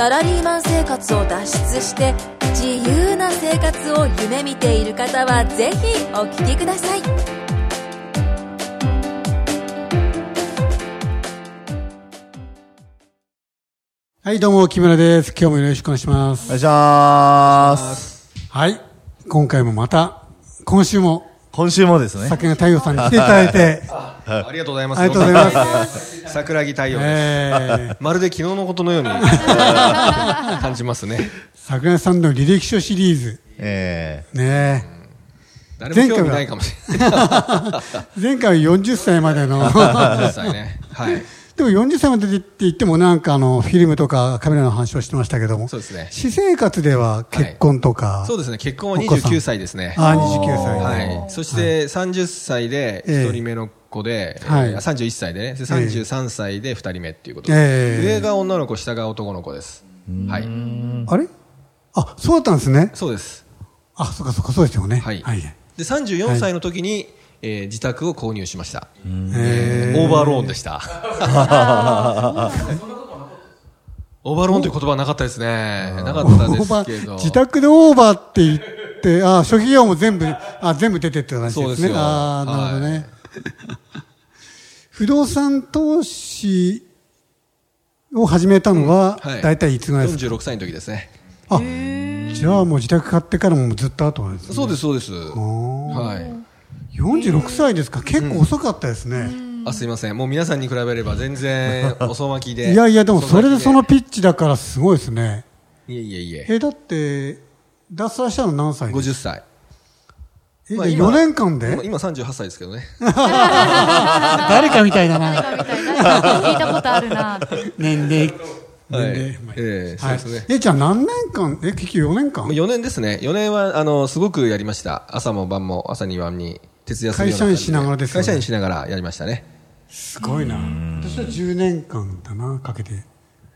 サラリーマン生活を脱出して自由な生活を夢見ている方はぜひお聞きくださいはい、どうも、木村です。今日もよろしくお願いします。お願いします。はい、今回もまた、今週も、今週もですね。酒が太陽さんに来ていただいて、ありがとうございます。ありがとうございます 桜木太陽です。えー、まるで昨日のことのように 感じますね。桜井さんの履歴書シリーズ、えね誰も興味ないかもしれない。え 前回は40歳までの、10歳ね。はい。でも40歳までって言ってもなんかあの、フィルムとかカメラの話をしてましたけども、そうですね私生活では結婚とか、そうですね。結婚はお子さん29歳ですね。ああ、29歳。はい。そして30歳でええ1人目の子で、はいえー31歳でね、で33歳で2人目っていうことで、ええ上が女の子、下が男の子です。はい。あれ？あ、そうだったんですね。そうです。あ、そうかそうか、そうですよね。はい。はい。で、34歳の時に、えー自宅を購入しました。えオーバーローンでした。オーバーローンという言葉はなかったですね。なかったー、ですけど。ー自宅でオーバーって言って、あ、初期費用も全部、あ、全部出てって話ですね。そうですよあーなるほどね。不動産投資を始めたのは、はい大体いつぐらいですか、46歳の時ですね。あ、じゃあもう自宅買ってからもずっと後なんですね。そうです、そうです。はい。46歳ですか？結構遅かったですね。あ、すいません。もう皆さんに比べれば全然遅まきで。いやいや、でもそれでそのピッチだからすごいですね。いえいえいえ。え、だって、脱サラしたの何歳です50歳。え、まあで4年間で？今今38歳ですけどね。誰かみたいだな。みたいな聞いたことあるな年齢。はい年齢。ええそうですねえ、じゃあ何年間？え、結局4年間？4年ですね。4年は、あの、すごくやりました。朝も晩も、朝に晩に、徹夜する会社員しながらですよね会社員しながらやりましたね。すごいな。私は10年間だな、かけて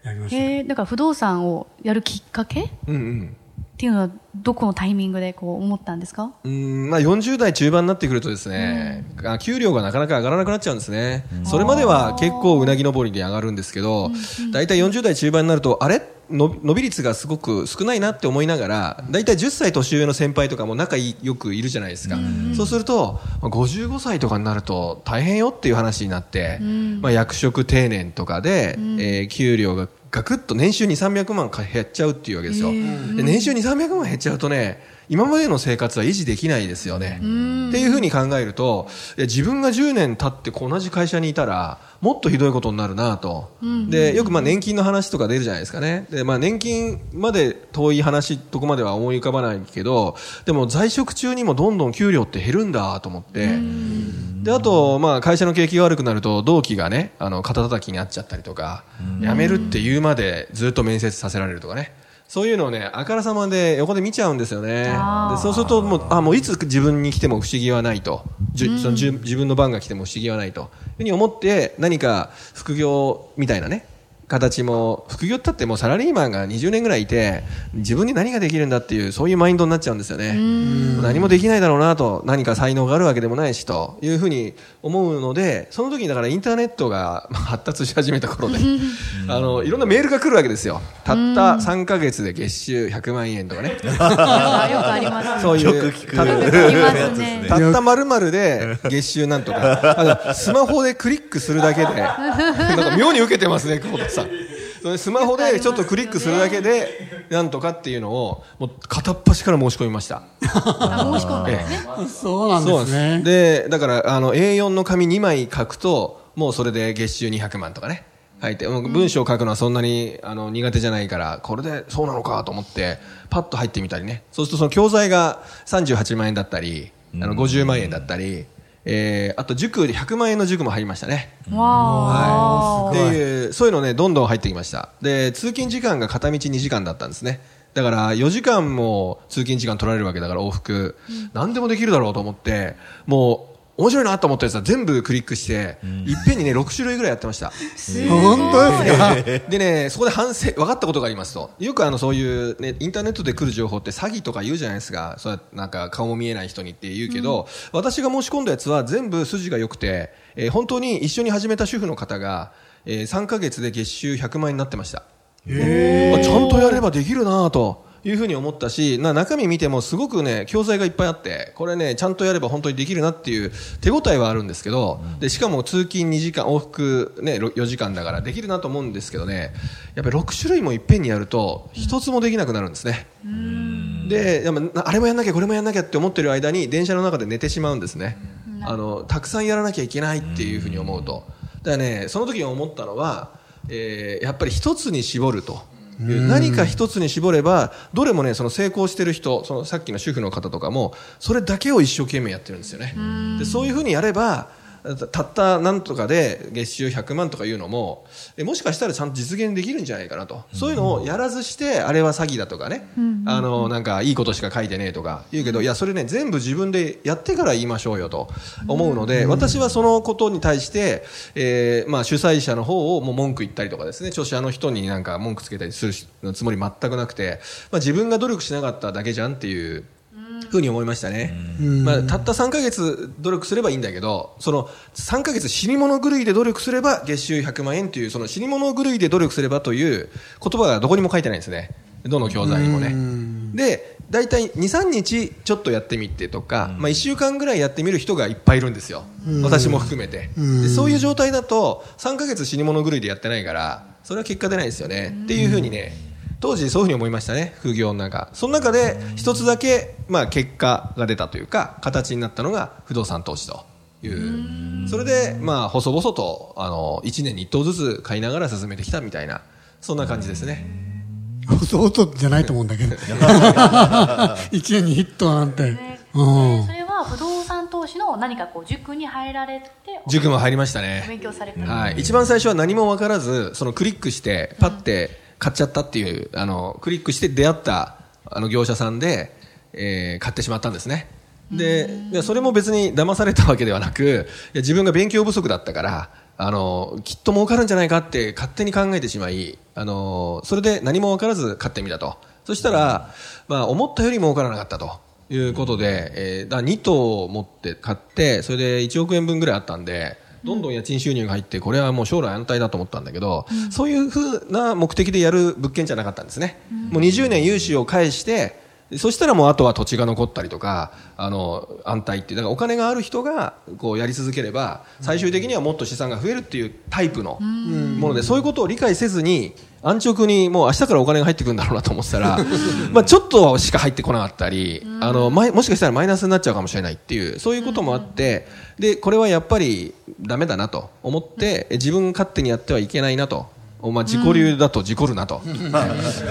やりました。へえだから不動産をやるきっかけ？っうんうん。ていうのはどこのタイミングでこう思ったんですか？うんまあ、40代中盤になってくるとですね、あ給料がなかなか上がらなくなっちゃうんですね、それまでは結構うなぎ登りで上がるんですけど、大体40代中盤になるとあれ？の伸び率がすごく少ないなって思いながら大体10歳年上の先輩とかも仲よくいるじゃないですか、そうするとまあ55歳とかになると大変よっていう話になって、まあ、役職定年とかで、えー給料がガクッと年収2、300万減っちゃうっていうわけですよ。で年収2、300万減っちゃうとね、今までの生活は維持できないですよね。っていうふうに考えると、自分が10年経って同じ会社にいたら、もっとひどいことになるなと。で、よくまあ年金の話とか出るじゃないですかね。で、まあ年金まで遠い話、とこまでは思い浮かばないけど、でも在職中にもどんどん給料って減るんだと思って、で、あと、まあ、会社の景気が悪くなると、同期がね、あの、肩叩きにあっちゃったりとか、辞めるって言うまでずっと面接させられるとかね。そういうのをね、あからさまで横で見ちゃうんですよね。でそうすると、もう、あ、もういつ自分に来ても不思議はないと。じゅその自分の番が来ても不思議はないと。いうふうに思って、何か副業みたいなね、形も、副業ったってもうサラリーマンが20年ぐらいいて、自分に何ができるんだっていう、そういうマインドになっちゃうんですよね。何もできないだろうなと、何か才能があるわけでもないしというふうに思うので、その時にだからインターネットがま あ発達し始めた頃で、あの、いろんなメールが来るわけですよ。たった3ヶ月で月収100万円とかね。よくありますそういう。よく聞くたったますねたった丸々で月収なんとか、スマホでクリックするだけで、なんか妙に受けてますね、久保田さん。それスマホでちょっとクリックするだけで、なんとかっていうのを、もう片っ端から申し込みました。あ申し込んだんですねそうなんですね。です。で、だから、あの、A4 の紙2枚書くと、もうそれで月収200万とかね。書いて、もう文章を書くのはそんなに、あの、苦手じゃないから、これでそうなのかと思って、パッと入ってみたりね。そうするとその教材が38万円だったり、あの、50万円だったり、えー、あと塾で100万円の塾も入りましたね。わーっていう、そういうのね、どんどん入ってきました。で、通勤時間が片道2時間だったんですね。だから4時間も通勤時間取られるわけだから往復、何でもできるだろうと思って、もう面白いなと思ったやつは全部クリックして、いっぺんにね、6種類ぐらいやってました。本当ですか でね、そこで反省、分かったことがありますと。よくあの、そういうね、インターネットで来る情報って詐欺とか言うじゃないですか。そうやってなんか顔も見えない人にって言うけど、私が申し込んだやつは全部筋が良くて、えー本当に一緒に始めた主婦の方が、えー3ヶ月で月収100万円になってました。あちゃんとやればできるなというふうに思ったし、な中身見てもすごくね、教材がいっぱいあって、これね、ちゃんとやれば本当にできるなっていう手応えはあるんですけど、で、しかも通勤2時間、往復ね、ろ4時間だからできるなと思うんですけどね、やっぱり6種類もいっぺんにやると、一つもできなくなるんですね。で、やっぱなあれもやんなきゃ、これもやんなきゃって思ってる間に、電車の中で寝てしまうんですね。あの、たくさんやらなきゃいけないっていうふうに思うと。だからね、その時に思ったのは、えーやっぱり一つに絞ると。何か一つに絞れば、どれもね、その成功してる人、そのさっきの主婦の方とかも、それだけを一生懸命やってるんですよね。で、そういうふうにやれば、たったなんとかで月収100万とかいうのも、えもしかしたらちゃんと実現できるんじゃないかなと。そういうのをやらずして、あれは詐欺だとかね、あの、なんかいいことしか書いてねえとか言うけど、いや、それね、全部自分でやってから言いましょうよと思うので、私はそのことに対して、えーまあ主催者の方をもう文句言ったりとかですね、著者の人になんか文句つけたりするつもり全くなくて、まあ自分が努力しなかっただけじゃんっていう、ふうに思いましたね。まあ、たった3ヶ月努力すればいいんだけど、その3ヶ月死に物狂いで努力すれば月収100万円という、その死に物狂いで努力すればという言葉がどこにも書いてないんですね。どの教材にもね。で、大体2、3日ちょっとやってみてとか、まあ1週間ぐらいやってみる人がいっぱいいるんですよ。私も含めて。でそういう状態だと3ヶ月死に物狂いでやってないから、それは結果出ないですよね。っていうふうにね、当時そういうふうに思いましたね、副業の中。その中で一つだけ、まあ結果が出たというか、形になったのが不動産投資という。それで、まあ細々と、あの、1年に1棟ずつ買いながら進めてきたみたいな、そんな感じですね。そうそうじゃないと思うんだけど。一年にヒットなんて。ねうんそれは不動産投資の何かこう塾に入られて塾も入りましたおね。勉強された、はい。一番最初は何も分からず、そのクリックして、パッて買っちゃったっていう、あの、クリックして出会った、あの、業者さんで、えー買ってしまったんですね。で、いやそれも別に騙されたわけではなく、いや自分が勉強不足だったから、あの、きっと儲かるんじゃないかって勝手に考えてしまい、あの、それで何も分からず買ってみたと。そしたら、まあ、思ったより儲からなかったと。いうことで、えーだ2棟持って買って、それで1億円分ぐらいあったんで、どんどん家賃収入が入って、これはもう将来安泰だと思ったんだけど、そういうふうな目的でやる物件じゃなかったんですね。もう20年融資を返して、そしたらもうあとは土地が残ったりとか、あの、安泰っていう、だからお金がある人がこうやり続ければ、最終的にはもっと資産が増えるっていうタイプのもので、そういうことを理解せずに、安直にもう明日からお金が入ってくるんだろうなと思ってたら、まあちょっとしか入ってこなかったり、あの、まもしかしたらマイナスになっちゃうかもしれないっていう、そういうこともあって、で、これはやっぱりダメだなと思って、自分勝手にやってはいけないなと。まあ、自己流だと事故るなと、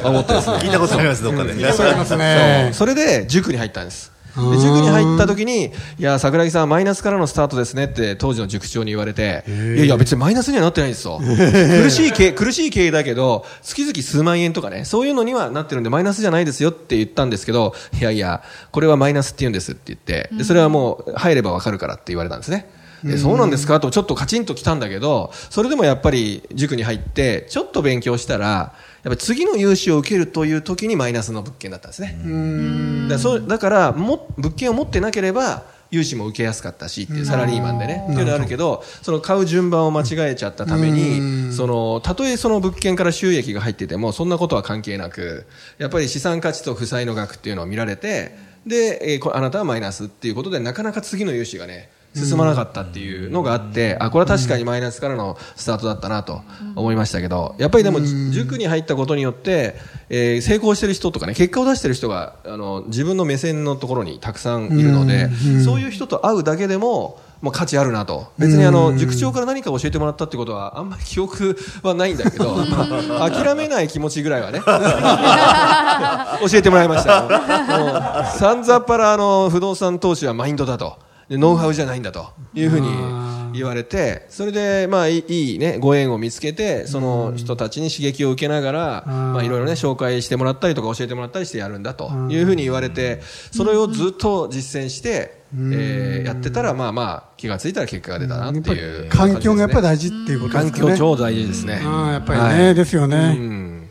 思ってですね。聞いたことあります、どっかで。そうありますね。それで塾に入ったんです。で塾に入った時に、いや、桜木さん、マイナスからのスタートですねって当時の塾長に言われて、いやいや、別にマイナスにはなってないですよ。苦しい経営、苦しい経営だけど、月々数万円とかね、そういうのにはなってるんで、マイナスじゃないですよって言ったんですけど、いやいや、これはマイナスって言うんですって言って、でそれはもう入ればわかるからって言われたんですね。でそうなんですかとちょっとカチンときたんだけど、それでもやっぱり塾に入って、ちょっと勉強したら、やっぱり次の融資を受けるという時にマイナスの物件だったんですね。だからそうだからも物件を持ってなければ融資も受けやすかったしっていうサラリーマンでねっていうのあるけどその買う順番を間違えちゃったためにそのたとえその物件から収益が入っててもそんなことは関係なくやっぱり資産価値と負債の額っていうのを見られてで、えーこあなたはマイナスっていうことでなかなか次の融資がね進まなかったっていうのがあって、あ、これは確かにマイナスからのスタートだったなと思いましたけど、やっぱりでも、塾に入ったことによって、えー成功してる人とかね、結果を出してる人が、あの、自分の目線のところにたくさんいるので、そういう人と会うだけでも、もう価値あるなと。別にあの、塾長から何か教えてもらったってことは、あんまり記憶はないんだけど、まあ、諦めない気持ちぐらいはね、教えてもらいましたよ。もう、さんざっぱらあの、不動産投資はマインドだと。でノウハウじゃないんだというふうに言われて、それで、まあ、いいいいね、ご縁を見つけて、その人たちに刺激を受けながら、まあ、いろいろね、紹介してもらったりとか教えてもらったりしてやるんだというふうに言われて、それをずっと実践して、えーやってたら、まあまあ、気がついたら結果が出たなっていう、環境がやっぱり大事っていうことですね。境超大事ですね。ああやっぱりね、ですようね。ん。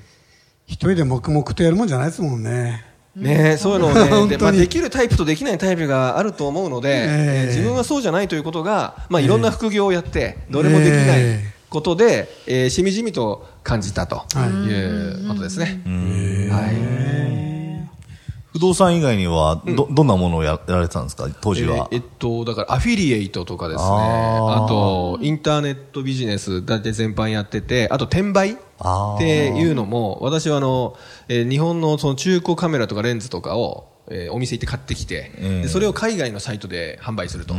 一人で黙々とやるもんじゃないですもんね。ね、そういうのをね、に。でまあ、できるタイプとできないタイプがあると思うので、ええ。えー自分はそうじゃないということが、まあ、いろんな副業をやって、どれもできないえことで、えーしみじみと感じたとはい。いうことですね。はい。不動産以外には、ど、どんなものをややられてたんですか？当時は。えーえっと、だからアフィリエイトとかですね、あと、インターネットビジネス、大体全般やってて、あと転売っていうのも、私はあの、えー日本のその中古カメラとかレンズとかを、えーお店行って買ってきて、ええでそれを海外のサイトで販売すると。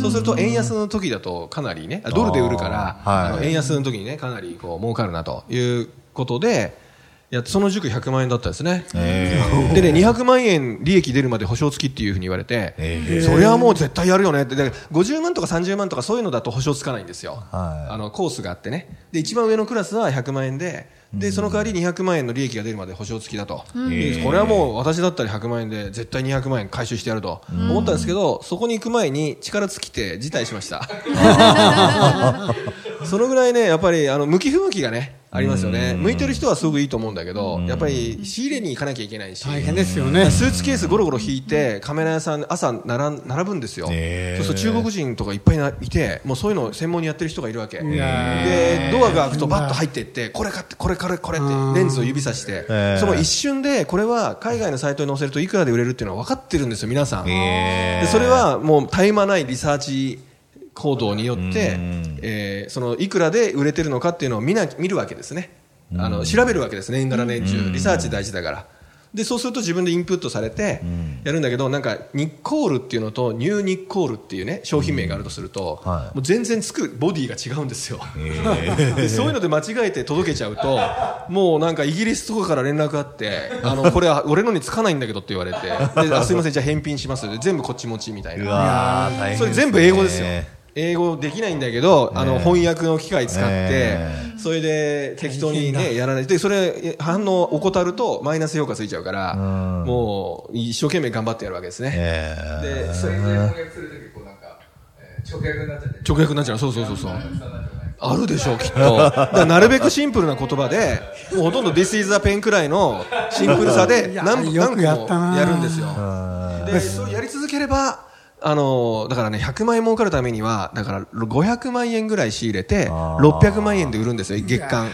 そうすると円安の時だとかなりね、あドルで売るから、はい。円安の時にね、かなりこう儲かるなということで、いやその塾100万円だったんですね。えでね、200万円利益出るまで保証付きっていうふうに言われて、えそれはもう絶対やるよねって、で50万とか30万とかそういうのだと保証つかないんですよ。はいあの、コースがあってね。で、一番上のクラスは100万円で、で、その代わり200万円の利益が出るまで保証付きだと。でこれはもう私だったら100万円で絶対200万円回収してやると思ったんですけど、そこに行く前に力尽きて辞退しました。そのぐらいね、やっぱり、あの、向き不向きがね、ありますよね。向いてる人はすごくいいと思うんだけど、やっぱり仕入れに行かなきゃいけないし。大変ですよね。スーツケースゴロゴロ引いてカメラ屋さん朝並ん並ぶんですよ、へー。そうすると中国人とかいっぱいないてもうそういうのを専門にやってる人がいるわけ。やでドアが開くとバッと入っていってこれ買ってこれこれこれってレンズを指さして。へー。その一瞬でこれは海外のサイトに載せるといくらで売れるっていうのは分かってるんですよ皆さん、へー。でそれはもう絶え間ないリサーチ行動によってうん、えーそのいくらで売れてるのかっていうのを見な見るわけですね。あの調べるわけです年がら年中。リサーチ大事だから。でそうすると自分でインプットされてやるんだけどなんかニッコールっていうのとニューニッコールっていうね商品名があるとするとはい。もう全然つくボディが違うんですよ。でそういうので間違えて届けちゃうともうなんかイギリスとかから連絡あって あのこれは俺のにつかないんだけどって言われてであすいませんじゃあ返品します。で全部こっち持ちみたいうなわー大変それ全部英語ですよ。英語できないんだけど、あのええ翻訳の機械使って、えそれで適当にねやらない。でそれ反応を怠るとマイナス評価ついちゃうから、ん。もう一生懸命頑張ってやるわけですね。えでそれで翻訳するときこうなんか、えー直訳になっちゃって。直訳になっちゃう。そうそうそうそう。あるでしょうきっと。だからなるべくシンプルな言葉でもうほとんど This is a pen くらいのシンプルさで 何何ったな。個もやるんですよ。でそれやり続ければあのだからね100万円儲かるためにはだから500万円ぐらい仕入れてあー。600万円で売るんですよ月間。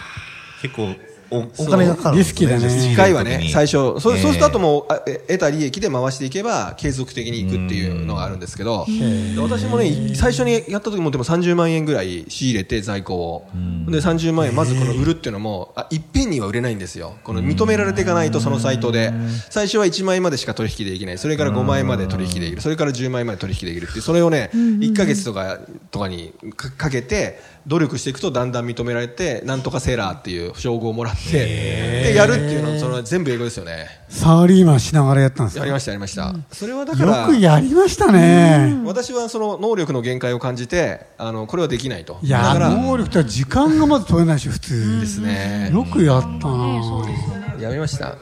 結構おお金がかかるんですリスキーだね1回はね最初。そうそうするとあとえもう得た利益で回していけば継続的にいくっていうのがあるんですけどで私もね最初にやった時もでも30万円ぐらい仕入れて在庫を。で30万円まずこの売るっていうのもあいっぺんには売れないんですよ。この認められていかないとそのサイトで。最初は1万円までしか取引できない。それから5万円まで取引できる。それから10万円まで取引できるっていう。それをね1ヶ月とかとかにかかけて努力していくとだんだん認められてなんとかセーラーっていう称号をもらってでやるっていうのはそれは全部英語ですよね。サーリーマンしながらやったんですか？やりましたやりました。それはだからよくやりましたね。私はその能力の限界を感じてあのこれはできないと。いやだから能力って時間がまず取れないし、普通。ですね。よくやったな。やめました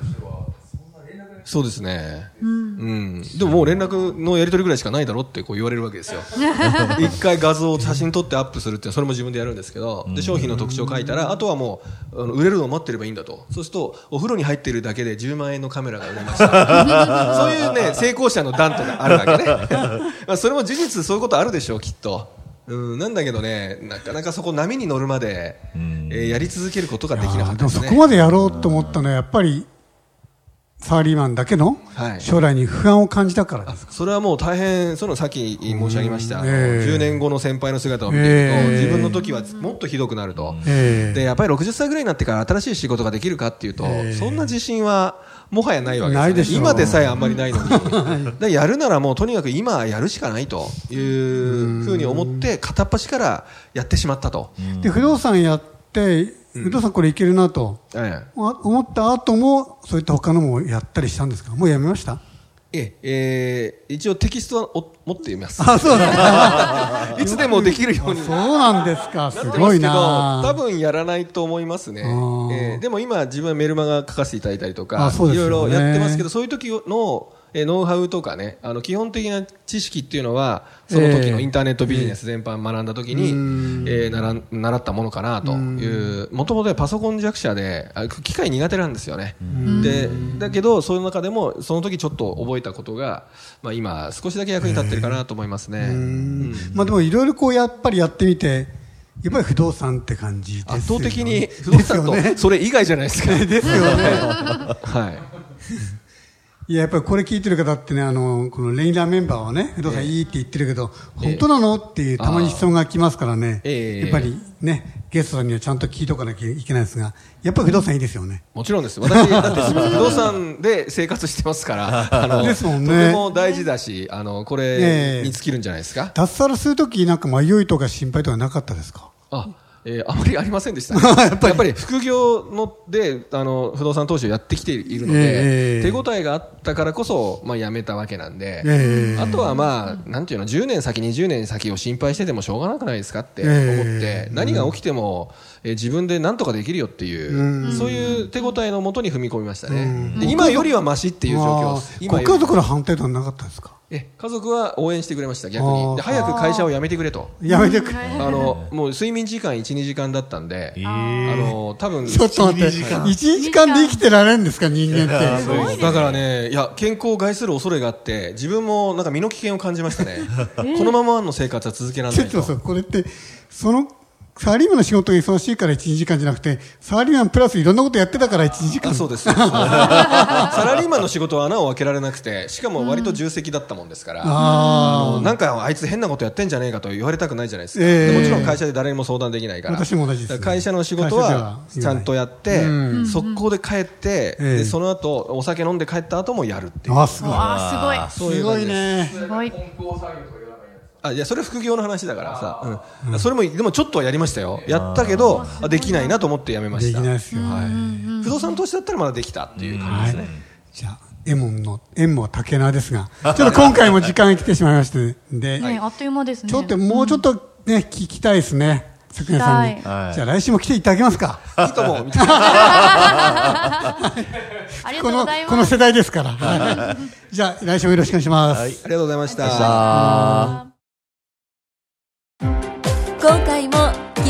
そうですね、うん。でももう連絡のやり取りぐらいしかないだろってこう言われるわけですよ。一回画像を写真撮ってアップするってそれも自分でやるんですけどで商品の特徴を書いたらあとはもうあの売れるのを待ってればいいんだと。そうするとお風呂に入っているだけで10万円のカメラが売れました。そういうね成功者の段とかあるわけね。まあそれも事実そういうことあるでしょうきっと。うん、なんだけどね、なかなかそこ波に乗るまで、えーやり続けることができなかったね。そこまでやろうと思ったのは、やっぱり、サーリーマンだけのはい。将来に不安を感じたからです。それはもう大変、そのさっき申し上げました、ええ。10年後の先輩の姿を見ていると、ええ。自分の時はもっとひどくなると、ええ。でやっぱり60歳ぐらいになってから新しい仕事ができるかっていうと、ええ。そんな自信はもはやないわけですよ、ね、今でさえあんまりないのに、だからやるならもうとにかく今やるしかないというふうに思って、片っ端からやってしまったと。で、不動産やって、不動産これいけるなと、思った後も、そういった他のもやったりしたんですか？もうやめました？えええー一応テキストはお持っています。あ、そうなんだ。いつでもできるように。そうなんですか。すごいな。多分やらないと思いますね。ー。えーでも今自分はメルマガ書かせていただいたりとかあ、そういろいろやってますけど、そういう時の、えーノウハウとかね、あの基本的な知識っていうのは、その時のインターネットビジネス全般学んだ時に、えー習ん習ったものかなという、もともとパソコン弱者で、あ機械苦手なんですよね。で、だけど、そういう中でも、その時ちょっと覚えたことが、まあ今、少しだけ役に立ってるかなと思いますね。うんまあでもいろいろこうやっぱりやってみて、やっぱり不動産って感じですよね。圧倒的に不動産とそれ以外じゃないですか。ですよね。はい。いや、やっぱりこれ聞いてる方ってね、あの、このレギュラーメンバーはね、不動産いいって言ってるけど、本当なの？っていう、たまに質問が来ますからね、ええやっぱりね、ゲストさんにはちゃんと聞いとかなきゃいけないですが、やっぱり不動産いいですよね。もちろんです。私、だって不動産で生活してますから、あの、ですもんね。とても大事だし、あの、こええ。れに尽きるんじゃないですか？脱サラするときなんか迷いとか心配とかなかったですか？あ、えーあまりありませんでした、ねやっぱり副業のであの不動産投資をやってきているので、ええ手応えがあったからこそ、まあ、辞めたわけなんで、ええあとはまあなんていうの10年先20年先を心配しててもしょうがなくないですかって思って、ええ何が起きても、えー自分で何とかできるよっていう、そういう手応えのもとに踏み込みましたね、で今よりはマシっていう状況今より家族の反対とはなかったですか？え家族は応援してくれました逆にで早く会社を辞めてくれと やめてくれ。あのもう睡眠時間1、2時間だったんで、えあーの多分ちょっと待って、1時間で生きてられるんですか、人間って。だからね、いや健康を害する恐れがあって、自分もなんか身の危険を感じましたね。このままの生活は続けられないと。ちょっとそう、これって、その、サラリーマンの仕事が忙しいから1、2時間じゃなくて、サラリーマンプラスいろんなことやってたから1、2時間。あそうです。サラリーマンの仕事は穴を開けられなくて、しかも割と重責だったもんですから、あのなんかあいつ変なことやってんじゃねえかと言われたくないじゃないですか。ええでもちろん会社で誰にも相談できないから。私も同じですだから会社の仕事はちゃんとやって、速攻で帰って、その後お酒飲んで帰った後もやるっていう。あ、すごい。わそういすごいね。すごい。あいやそれ副業の話だからさ、うん。それもでもちょっとはやりましたよ。やったけどあできないなと思ってやめまでした。きないですよ。はい、不動産投資だったらまだできたっていう感じですね、じゃあ、エモンの、エモは竹縄ですが、ちょっと今回も時間が来てしまいまして、で、ね、あっという間ですね。ちょっともうちょっとね、聞きたいですね。桜井さんに。聞きじたいゃあ来週も来ていただけますか？いいと思うみたいな。ありがとこのうござい、この。世代ですから。はい。じゃあ来週もよろしくお願いします。ありがとうございました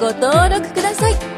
ご登録ください。